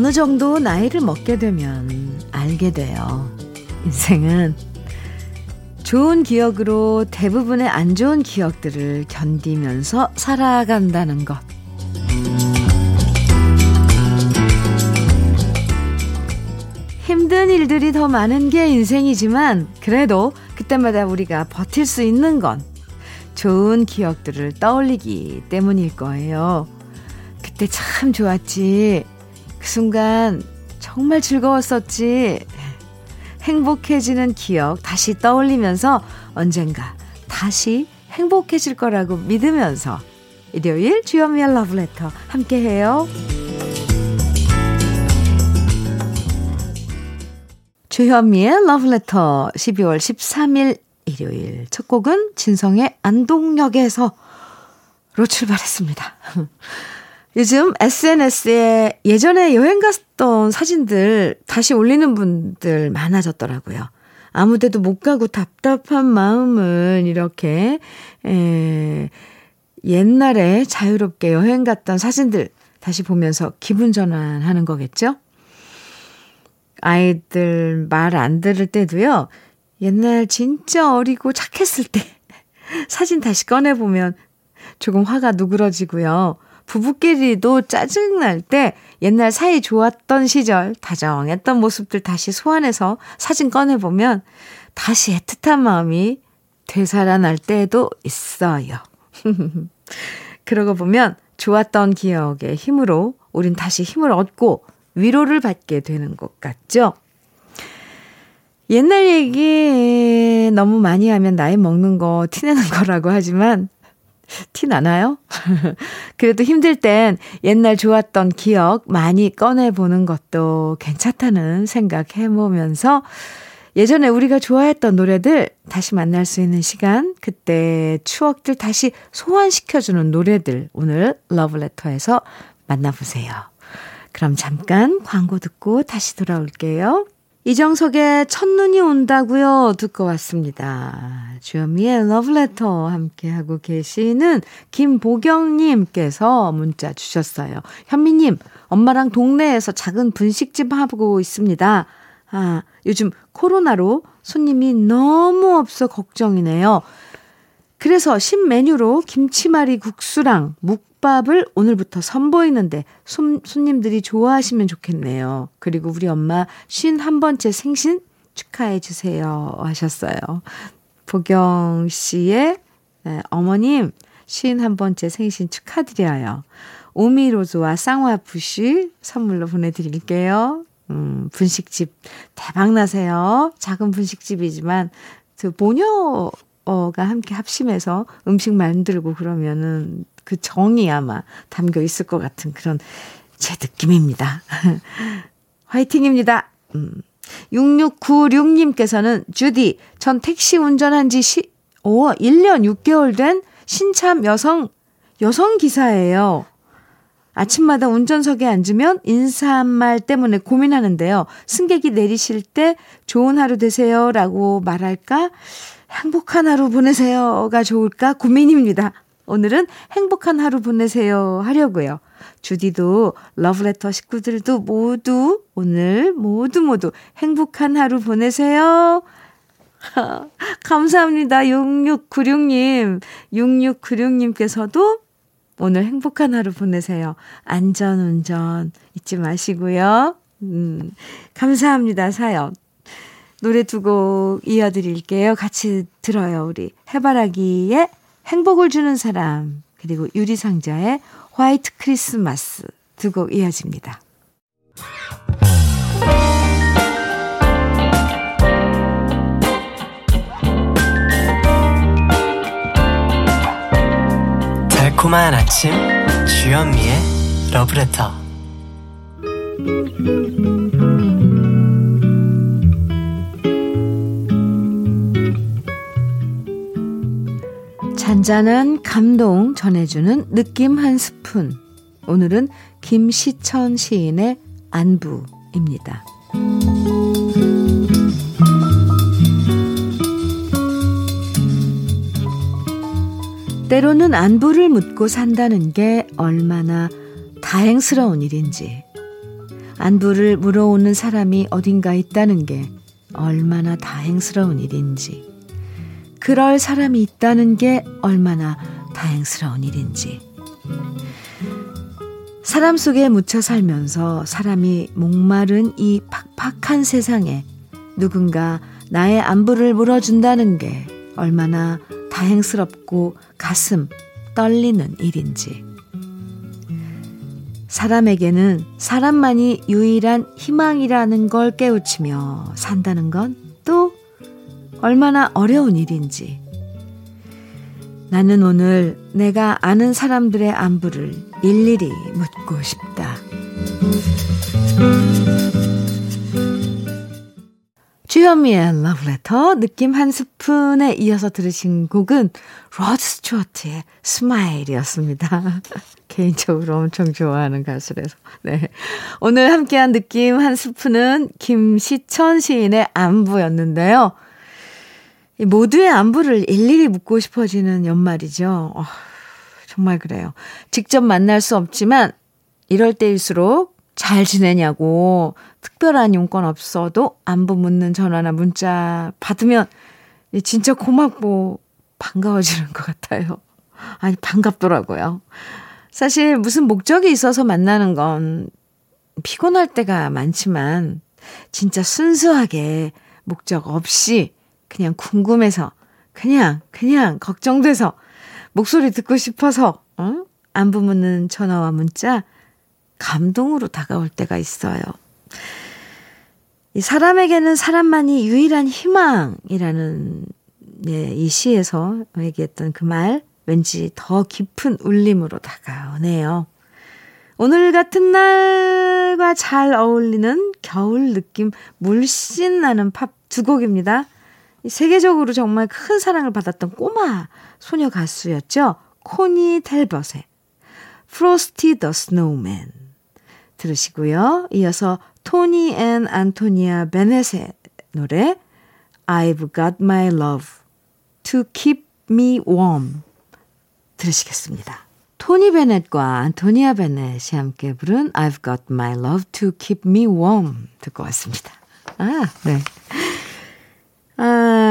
어느 정도 나이를 먹게 되면 알게 돼요. 인생은 좋은 기억으로 대부분의 안 좋은 기억들을 견디면서 살아간다는 것. 힘든 일들이 더 많은 게 인생이지만 그래도 그때마다 우리가 버틸 수 있는 건 좋은 기억들을 떠올리기 때문일 거예요. 그때 참 좋았지. 그 순간 정말 즐거웠었지. 행복해지는 기억 다시 떠올리면서 언젠가 다시 행복해질 거라고 믿으면서 일요일 주현미의 러브레터 함께해요. 주현미의 러브레터 12월 13일 일요일 첫 곡은 진성의 안동역에서 로 출발했습니다. 요즘 SNS에 예전에 여행 갔던 사진들 다시 올리는 분들 많아졌더라고요. 아무 데도 못 가고 답답한 마음은 이렇게, 에, 옛날에 자유롭게 여행 갔던 사진들 다시 보면서 기분 전환하는 거겠죠? 아이들 말 안 들을 때도요, 옛날 진짜 어리고 착했을 때 사진 다시 꺼내보면 조금 화가 누그러지고요. 부부끼리도 짜증날 때 옛날 사이 좋았던 시절, 다정했던 모습들 다시 소환해서 사진 꺼내보면 다시 애틋한 마음이 되살아날 때도 있어요. 그러고 보면 좋았던 기억의 힘으로 우린 다시 힘을 얻고 위로를 받게 되는 것 같죠? 옛날 얘기 너무 많이 하면 나이 먹는 거 티내는 거라고 하지만 티 나나요? 그래도 힘들 땐 옛날 좋았던 기억 많이 꺼내보는 것도 괜찮다는 생각 해보면서 예전에 우리가 좋아했던 노래들 다시 만날 수 있는 시간, 그때 추억들 다시 소환시켜주는 노래들 오늘 러브레터에서 만나보세요. 그럼 잠깐 광고 듣고 다시 돌아올게요. 이정석의 첫눈이 온다고요 듣고 왔습니다. 주현미의 러브레터 함께하고 계시는 김보경님께서 문자 주셨어요. 현미님, 엄마랑 동네에서 작은 분식집 하고 있습니다. 아, 요즘 코로나로 손님이 너무 없어 걱정이네요. 그래서 신메뉴로 김치말이 국수랑 묵 국밥을 오늘부터 선보이는데 손, 손님들이 좋아하시면 좋겠네요. 그리고 우리 엄마 51번째 생신 축하해 주세요 하셨어요. 보경 씨의 네, 어머님 51번째 생신 축하드려요. 오미로즈와 쌍화부시 선물로 보내드릴게요. 음, 분식집 대박나세요. 작은 분식집이지만 그 모녀 가 함께 합심해서 음식 만들고 그러면은 그 정이 아마 담겨 있을 것 같은 그런 제 느낌입니다. 화이팅입니다. 음. 6696님께서는 주디, 전 택시 운전한 지 시, 오, 1년 6개월 된 신참 여성, 여성 기사예요. 아침마다 운전석에 앉으면 인사말 때문에 고민하는데요. 승객이 내리실 때 좋은 하루 되세요 라고 말할까? 행복한 하루 보내세요가 좋을까? 고민입니다. 오늘은 행복한 하루 보내세요 하려고요. 주디도 러브레터 식구들도 모두 오늘 모두 모두 행복한 하루 보내세요. 감사합니다. 6696님. 6696님께서도 오늘 행복한 하루 보내세요. 안전 운전 잊지 마시고요. 음, 감사합니다. 사연. 노래 두 곡 이어드릴게요. 같이 들어요, 우리. 해바라기의 행복을 주는 사람, 그리고 유리상자의 화이트 크리스마스 두 곡 이어집니다. 달콤한 아침 주현미의 러브레터 잔잔한 감동 전해주는 느낌 한 스푼. 오늘은 김시천 시인의 안부입니다. 때로는 안부를 묻고 산다는 게 얼마나 다행스러운 일인지. 안부를 물어오는 사람이 어딘가 있다는 게 얼마나 다행스러운 일인지, 그럴 사람이 있다는 게 얼마나 다행스러운 일인지. 사람 속에 묻혀 살면서 사람이 목마른 이 팍팍한 세상에 누군가 나의 안부를 물어준다는 게 얼마나 다행스럽고 가슴 떨리는 일인지. 사람에게는 사람만이 유일한 희망이라는 걸 깨우치며 산다는 건 또 얼마나 어려운 일인지. 나는 오늘 내가 아는 사람들의 안부를 일일이 묻고 싶다. 주현미의 러브레터 느낌 한 스푼에 이어서 들으신 곡은 로드 스튜어트의 Smile이었습니다. 개인적으로 엄청 좋아하는 가수라서. 네. 오늘 함께한 느낌 한 스푼은 김시천 시인의 안부였는데요. 모두의 안부를 일일이 묻고 싶어지는 연말이죠. 어, 정말 그래요. 직접 만날 수 없지만 이럴 때일수록 잘 지내냐고 특별한 용건 없어도 안부 묻는 전화나 문자 받으면 진짜 고맙고 반가워지는 것 같아요. 아니, 반갑더라고요. 사실 무슨 목적이 있어서 만나는 건 피곤할 때가 많지만 진짜 순수하게 목적 없이 그냥 궁금해서 그냥, 그냥 걱정돼서 목소리 듣고 싶어서, 어? 안부 묻는 전화와 문자 감동으로 다가올 때가 있어요. 이 사람에게는 사람만이 유일한 희망이라는 네, 이 시에서 얘기했던 그 말 왠지 더 깊은 울림으로 다가오네요. 오늘 같은 날과 잘 어울리는 겨울 느낌 물씬 나는 팝 두 곡입니다. 세계적으로 정말 큰 사랑을 받았던 꼬마 소녀 가수였죠. 코니 탤벗의 Frosty the Snowman 들으시고요. 이어서 토니 앤 안토니아 베넷의 노래 I've got my love to keep me warm 들으시겠습니다. 토니 베넷과 안토니아 베넷이 함께 부른 I've got my love to keep me warm 듣고 왔습니다. 아, 네.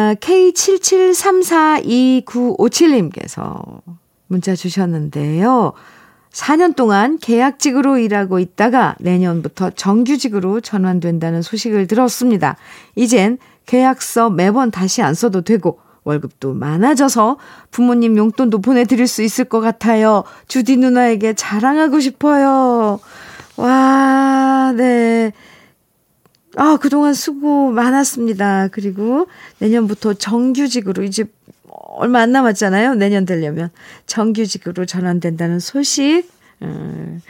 아, K77342957님께서 문자 주셨는데요. 4년 동안 계약직으로 일하고 있다가 내년부터 정규직으로 전환된다는 소식을 들었습니다. 이젠 계약서 매번 다시 안 써도 되고 월급도 많아져서 부모님 용돈도 보내드릴 수 있을 것 같아요. 주디 누나에게 자랑하고 싶어요. 와, 네. 아, 그동안 수고 많았습니다. 그리고 내년부터 정규직으로 이제 얼마 안 남았잖아요. 내년 되려면. 정규직으로 전환된다는 소식, 음,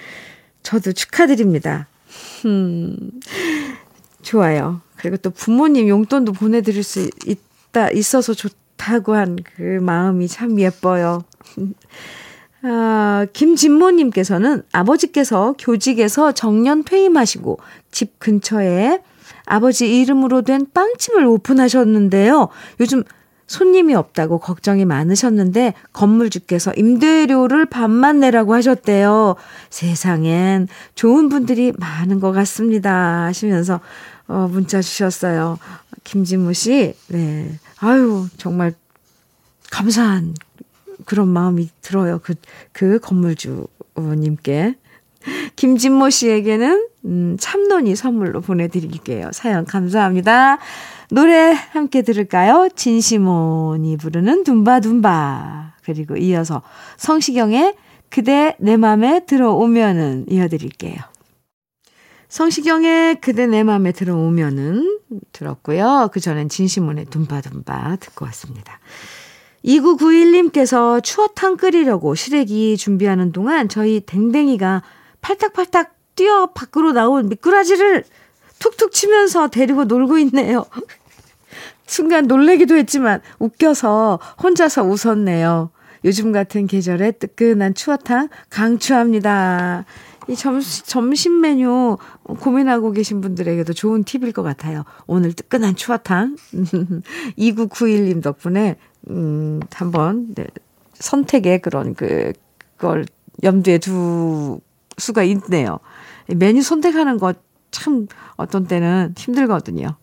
저도 축하드립니다. 음, 좋아요. 그리고 또 부모님 용돈도 보내드릴 수 있다, 있어서 좋다고 한 그 마음이 참 예뻐요. 아, 김진모님께서는 아버지께서 교직에서 정년 퇴임하시고 집 근처에 아버지 이름으로 된 빵집을 오픈하셨는데요. 요즘 손님이 없다고 걱정이 많으셨는데 건물주께서 임대료를 반만 내라고 하셨대요. 세상엔 좋은 분들이 많은 것 같습니다. 하시면서 어, 문자 주셨어요. 김진무 씨, 네. 아유, 정말 감사한 그런 마음이 들어요. 그, 그 건물주님께. 김진모 씨에게는, 음, 참론이 선물로 보내드릴게요. 사연 감사합니다. 노래 함께 들을까요? 진시몬이 부르는 둠바둠바. 그리고 이어서 성시경의 그대 내 맘에 들어오면은 이어드릴게요. 성시경의 그대 내 맘에 들어오면은 들었고요. 그 전엔 진시몬의 둠바둠바 듣고 왔습니다. 2991님께서 추어탕 끓이려고 시래기 준비하는 동안 저희 댕댕이가 팔딱팔딱 뛰어 밖으로 나온 미꾸라지를 툭툭 치면서 데리고 놀고 있네요. 순간 놀래기도 했지만 웃겨서 혼자서 웃었네요. 요즘 같은 계절에 뜨끈한 추어탕 강추합니다. 이 점심, 점심 메뉴 고민하고 계신 분들에게도 좋은 팁일 것 같아요. 오늘 뜨끈한 추어탕. 2991님 덕분에, 음, 한번, 네, 선택의 그런 그, 그걸 염두에 두 수가 있네요. 메뉴 선택하는 것 참 어떤 때는 힘들거든요.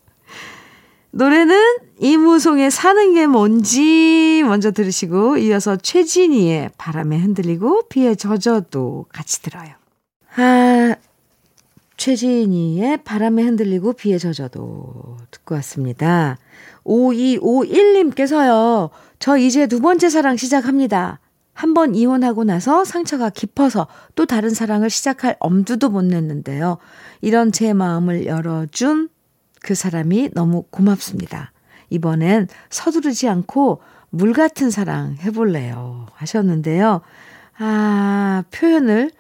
노래는 이무송의 사는 게 뭔지 먼저 들으시고 이어서 최진희의 바람에 흔들리고 비에 젖어도 같이 들어요. 아, 최진희의 바람에 흔들리고 비에 젖어도 듣고 왔습니다. 5251님께서요. 저 이제 두 번째 사랑 시작합니다. 한 번 이혼하고 나서 상처가 깊어서 또 다른 사랑을 시작할 엄두도 못 냈는데요. 이런 제 마음을 열어준 그 사람이 너무 고맙습니다. 이번엔 서두르지 않고 물 같은 사랑 해볼래요. 하셨는데요. 아, 표현을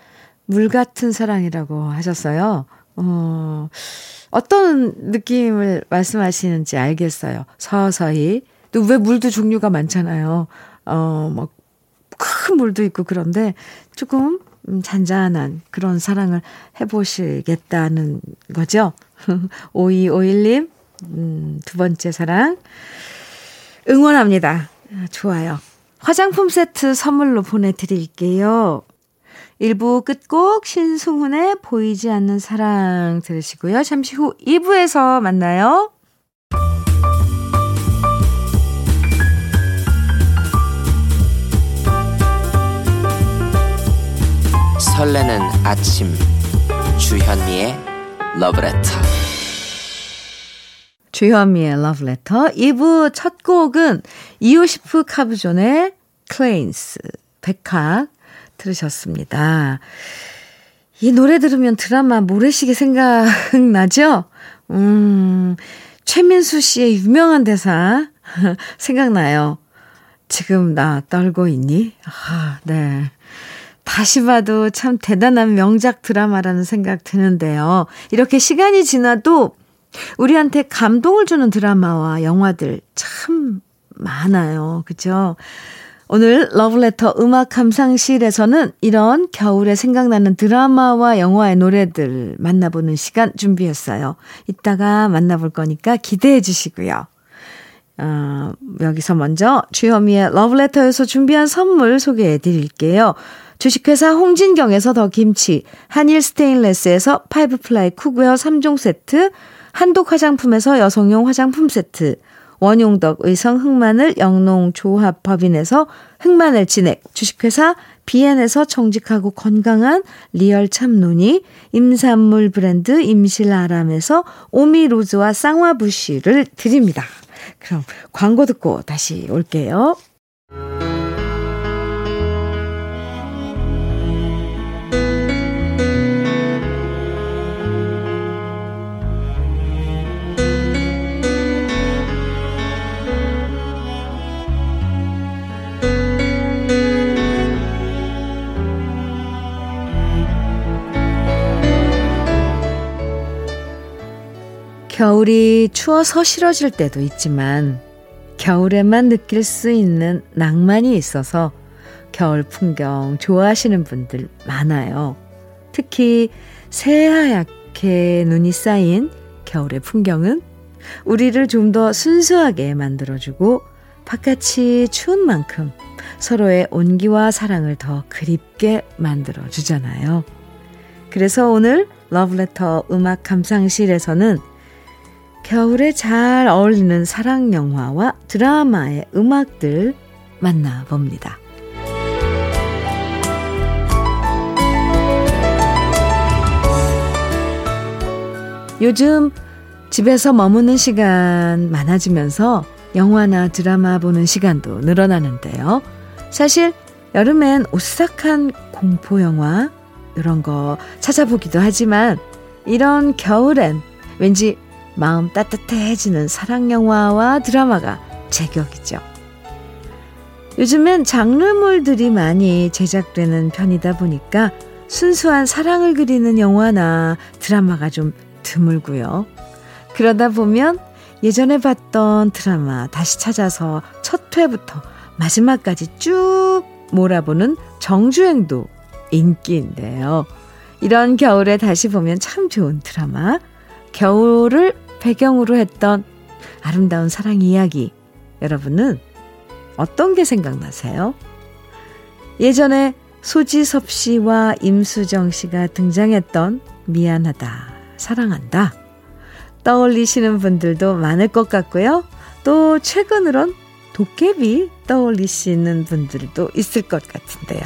물 같은 사랑이라고 하셨어요. 어, 어떤 느낌을 말씀하시는지 알겠어요. 서서히. 또 왜 물도 종류가 많잖아요. 어, 뭐, 큰 물도 있고 그런데 조금 음, 잔잔한 그런 사랑을 해보시겠다는 거죠. 5251님, 음, 두 번째 사랑. 응원합니다. 아, 좋아요. 화장품 세트 선물로 보내드릴게요. 1부 끝곡 신승훈의 보이지 않는 사랑 들으시고요. 잠시 후 2부에서 만나요. 설레는 아침 주현미의 러브레터 주현미의 러브레터 2부 첫 곡은 이오시프 카브존의 Cranes 백학 들으셨습니다. 이 노래 들으면 드라마 모래시계 생각나죠? 음, 최민수 씨의 유명한 대사 생각나요. 지금 나 떨고 있니? 아, 네. 다시 봐도 참 대단한 명작 드라마라는 생각 드는데요. 이렇게 시간이 지나도 우리한테 감동을 주는 드라마와 영화들 참 많아요. 그죠? 오늘 러브레터 음악 감상실에서는 이런 겨울에 생각나는 드라마와 영화의 노래들 만나보는 시간 준비했어요. 이따가 만나볼 거니까 기대해 주시고요. 어, 여기서 먼저 주현미의 러브레터에서 준비한 선물 소개해 드릴게요. 주식회사 홍진경에서 더 김치, 한일 스테인레스에서 five ply cookware 3종 세트, 한독 화장품에서 여성용 화장품 세트, 원용덕 의성 흑마늘 영농조합법인에서 흑마늘 진액, 주식회사 비엔에서 정직하고 건강한 리얼 참눈이, 임산물 브랜드 임실아람에서 오미로즈와 쌍화부시를 드립니다. 그럼 광고 듣고 다시 올게요. 겨울이 추워서 싫어질 때도 있지만 겨울에만 느낄 수 있는 낭만이 있어서 겨울 풍경 좋아하시는 분들 많아요. 특히 새하얗게 눈이 쌓인 겨울의 풍경은 우리를 좀 더 순수하게 만들어주고 바깥이 추운 만큼 서로의 온기와 사랑을 더 그립게 만들어주잖아요. 그래서 오늘 러브레터 음악 감상실에서는 겨울에 잘 어울리는 사랑 영화와 드라마의 음악들 만나봅니다. 요즘 집에서 머무는 시간 많아지면서 영화나 드라마 보는 시간도 늘어나는데요. 사실 여름엔 오싹한 공포 영화 이런 거 찾아보기도 하지만 이런 겨울엔 왠지 마음 따뜻해지는 사랑 영화와 드라마가 제격이죠. 요즘엔 장르물들이 많이 제작되는 편이다 보니까 순수한 사랑을 그리는 영화나 드라마가 좀 드물고요. 그러다 보면 예전에 봤던 드라마 다시 찾아서 첫 회부터 마지막까지 쭉 몰아보는 정주행도 인기인데요. 이런 겨울에 다시 보면 참 좋은 드라마. 겨울을 배경으로 했던 아름다운 사랑 이야기. 여러분은 어떤 게 생각나세요? 예전에 소지섭 씨와 임수정 씨가 등장했던 미안하다 사랑한다. 떠올리시는 분들도 많을 것 같고요. 또 최근으론 도깨비 떠올리시는 분들도 있을 것 같은데요.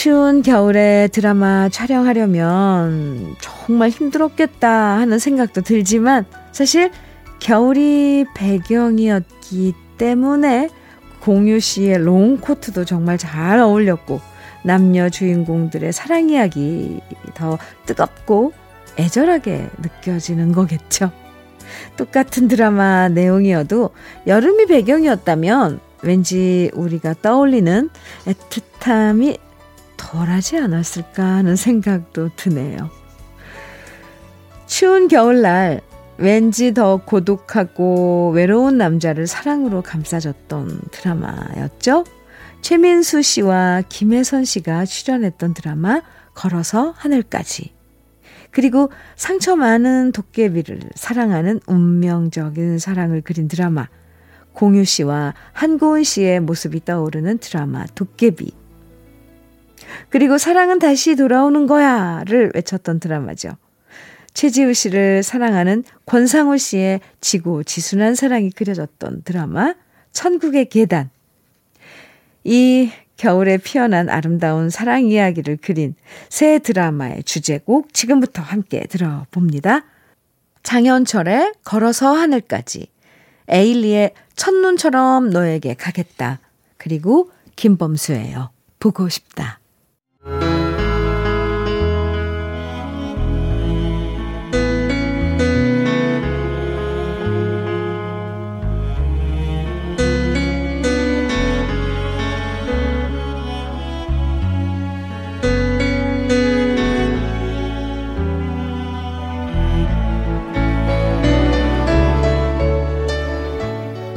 추운 겨울에 드라마 촬영하려면 정말 힘들었겠다 하는 생각도 들지만 사실 겨울이 배경이었기 때문에 공유 씨의 롱코트도 정말 잘 어울렸고 남녀 주인공들의 사랑 이야기 더 뜨겁고 애절하게 느껴지는 거겠죠. 똑같은 드라마 내용이어도 여름이 배경이었다면 왠지 우리가 떠올리는 애틋함이 덜하지 않았을까 하는 생각도 드네요. 추운 겨울날 왠지 더 고독하고 외로운 남자를 사랑으로 감싸줬던 드라마였죠. 최민수 씨와 김혜선 씨가 출연했던 드라마 걸어서 하늘까지. 그리고 상처 많은 도깨비를 사랑하는 운명적인 사랑을 그린 드라마 공유 씨와 한고은 씨의 모습이 떠오르는 드라마 도깨비. 그리고 사랑은 다시 돌아오는 거야를 외쳤던 드라마죠. 최지우 씨를 사랑하는 권상우 씨의 지고 지순한 사랑이 그려졌던 드라마 천국의 계단. 이 겨울에 피어난 아름다운 사랑 이야기를 그린 새 드라마의 주제곡 지금부터 함께 들어봅니다. 장현철의 걸어서 하늘까지, 에일리의 첫눈처럼 너에게 가겠다, 그리고 김범수예요. 보고 싶다.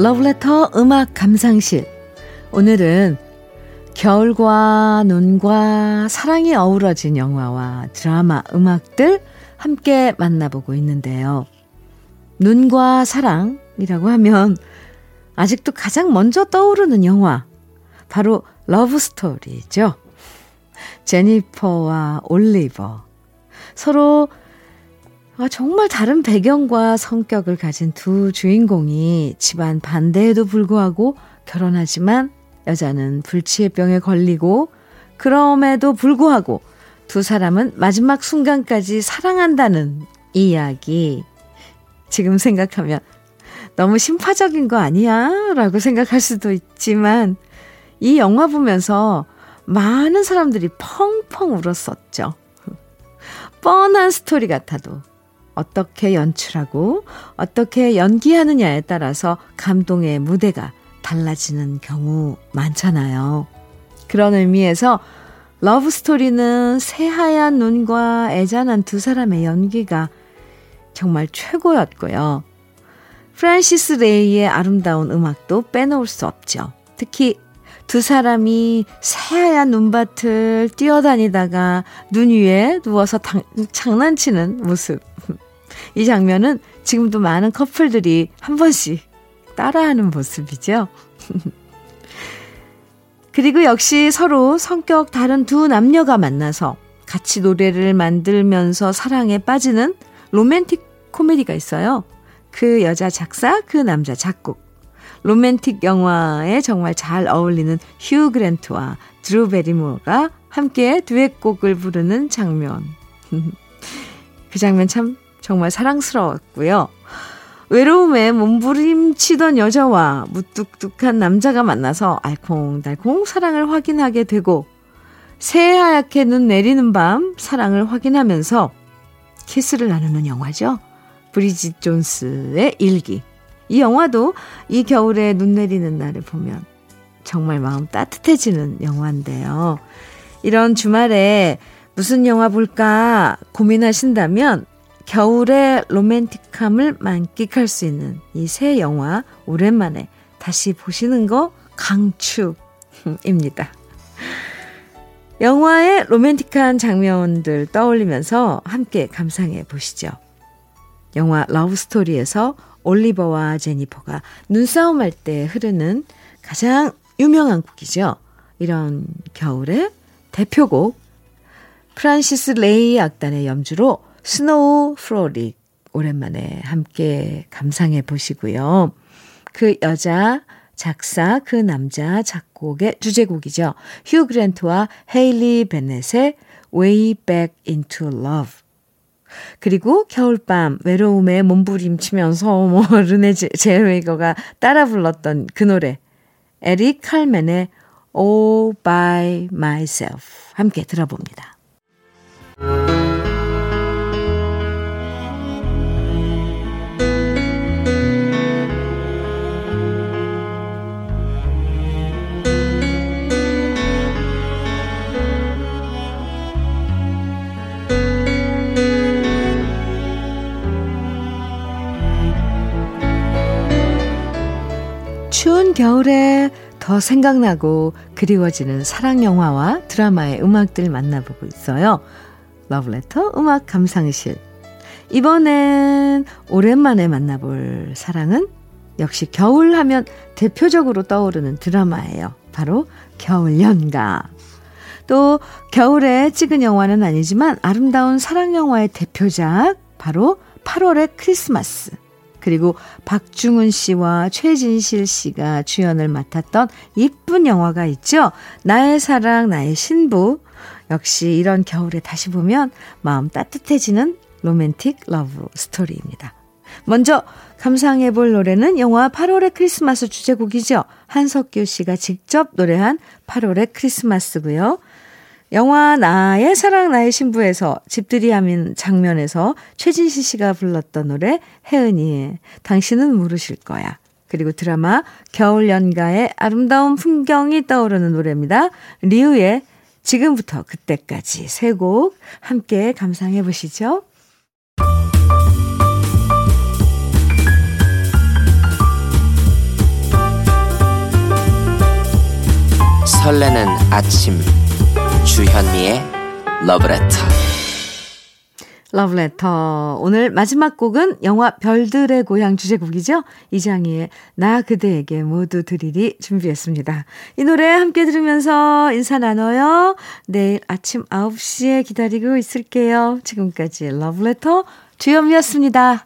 러브레터 음악 감상실. 오늘은 겨울과 눈과 사랑이 어우러진 영화와 드라마, 음악들 함께 만나보고 있는데요. 눈과 사랑이라고 하면 아직도 가장 먼저 떠오르는 영화, 바로 러브스토리죠. 제니퍼와 올리버. 서로 아, 정말 다른 배경과 성격을 가진 두 주인공이 집안 반대에도 불구하고 결혼하지만 여자는 불치의병에 걸리고 그럼에도 불구하고 두 사람은 마지막 순간까지 사랑한다는 이야기. 지금 생각하면 너무 심파적인 거 아니야? 라고 생각할 수도 있지만 이 영화 보면서 많은 사람들이 펑펑 울었었죠. 뻔한 스토리 같아도 어떻게 연출하고 어떻게 연기하느냐에 따라서 감동의 무대가 달라지는 경우 많잖아요. 그런 의미에서 Love Story는 새하얀 눈과 애잔한 두 사람의 연기가 정말 최고였고요. 프란시스 레이의 아름다운 음악도 빼놓을 수 없죠. 특히 두 사람이 새하얀 눈밭을 뛰어다니다가 눈 위에 누워서 당, 장난치는 모습. 이 장면은 지금도 많은 커플들이 한 번씩 따라하는 모습이죠. 그리고 역시 서로 성격 다른 두 남녀가 만나서 같이 노래를 만들면서 사랑에 빠지는 로맨틱 코미디가 있어요. 그 여자 작사, 그 남자 작곡. 로맨틱 영화에 정말 잘 어울리는 휴 그랜트와 드루 베리모어가 함께 듀엣곡을 부르는 장면. 그 장면 참 정말 사랑스러웠고요. 외로움에 몸부림치던 여자와 무뚝뚝한 남자가 만나서 알콩달콩 사랑을 확인하게 되고 새하얗게 눈 내리는 밤 사랑을 확인하면서 키스를 나누는 영화죠. 브리짓 존스의 일기. 이 영화도 이 겨울에 눈 내리는 날을 보면 정말 마음 따뜻해지는 영화인데요. 이런 주말에 무슨 영화 볼까 고민하신다면 겨울의 로맨틱함을 만끽할 수 있는 이 새 영화 오랜만에 다시 보시는 거 강추입니다. 영화의 로맨틱한 장면들 떠올리면서 함께 감상해 보시죠. 영화 러브스토리에서 올리버와 제니퍼가 눈싸움할 때 흐르는 가장 유명한 곡이죠. 이런 겨울의 대표곡 프란시스 레이 악단의 연주로 Snow Frolic 오랜만에 함께 감상해 보시고요. 그 여자 작사, 그 남자 작곡의 주제곡이죠. 휴 그랜트와 헤일리 베넷의 Way Back into Love. 그리고 겨울밤 외로움에 몸부림치면서 뭐 르네 젤위거가 따라 불렀던 그 노래 에릭 칼맨의 All by Myself 함께 들어봅니다. 겨울에 더 생각나고 그리워지는 사랑 영화와 드라마의 음악들 만나보고 있어요. 러브레터 음악 감상실. 이번엔 오랜만에 만나볼 사랑은 역시 겨울 하면 대표적으로 떠오르는 드라마예요. 바로 겨울연가. 또 겨울에 찍은 영화는 아니지만 아름다운 사랑 영화의 대표작 바로 8월의 크리스마스. 그리고 박중훈 씨와 최진실 씨가 주연을 맡았던 이쁜 영화가 있죠. 나의 사랑, 나의 신부. 역시 이런 겨울에 다시 보면 마음 따뜻해지는 로맨틱 러브 스토리입니다. 먼저 감상해 볼 노래는 영화 8월의 크리스마스 주제곡이죠. 한석규 씨가 직접 노래한 8월의 크리스마스고요. 영화 나의 사랑 나의 신부에서 집들이 하는 장면에서 최진실 씨가 불렀던 노래 혜은이의 당신은 모르실 거야. 그리고 드라마 겨울 연가의 아름다운 풍경이 떠오르는 노래입니다. 리우의 지금부터 그때까지 세 곡 함께 감상해 보시죠. 설레는 아침 주현미의 러브레터 러브레터. 오늘 마지막 곡은 영화 별들의 고향 주제곡이죠. 이장희의 나 그대에게 모두 드리리 준비했습니다. 이 노래 함께 들으면서 인사 나눠요. 내일 아침 9시에 기다리고 있을게요. 지금까지 러브레터 주현미였습니다.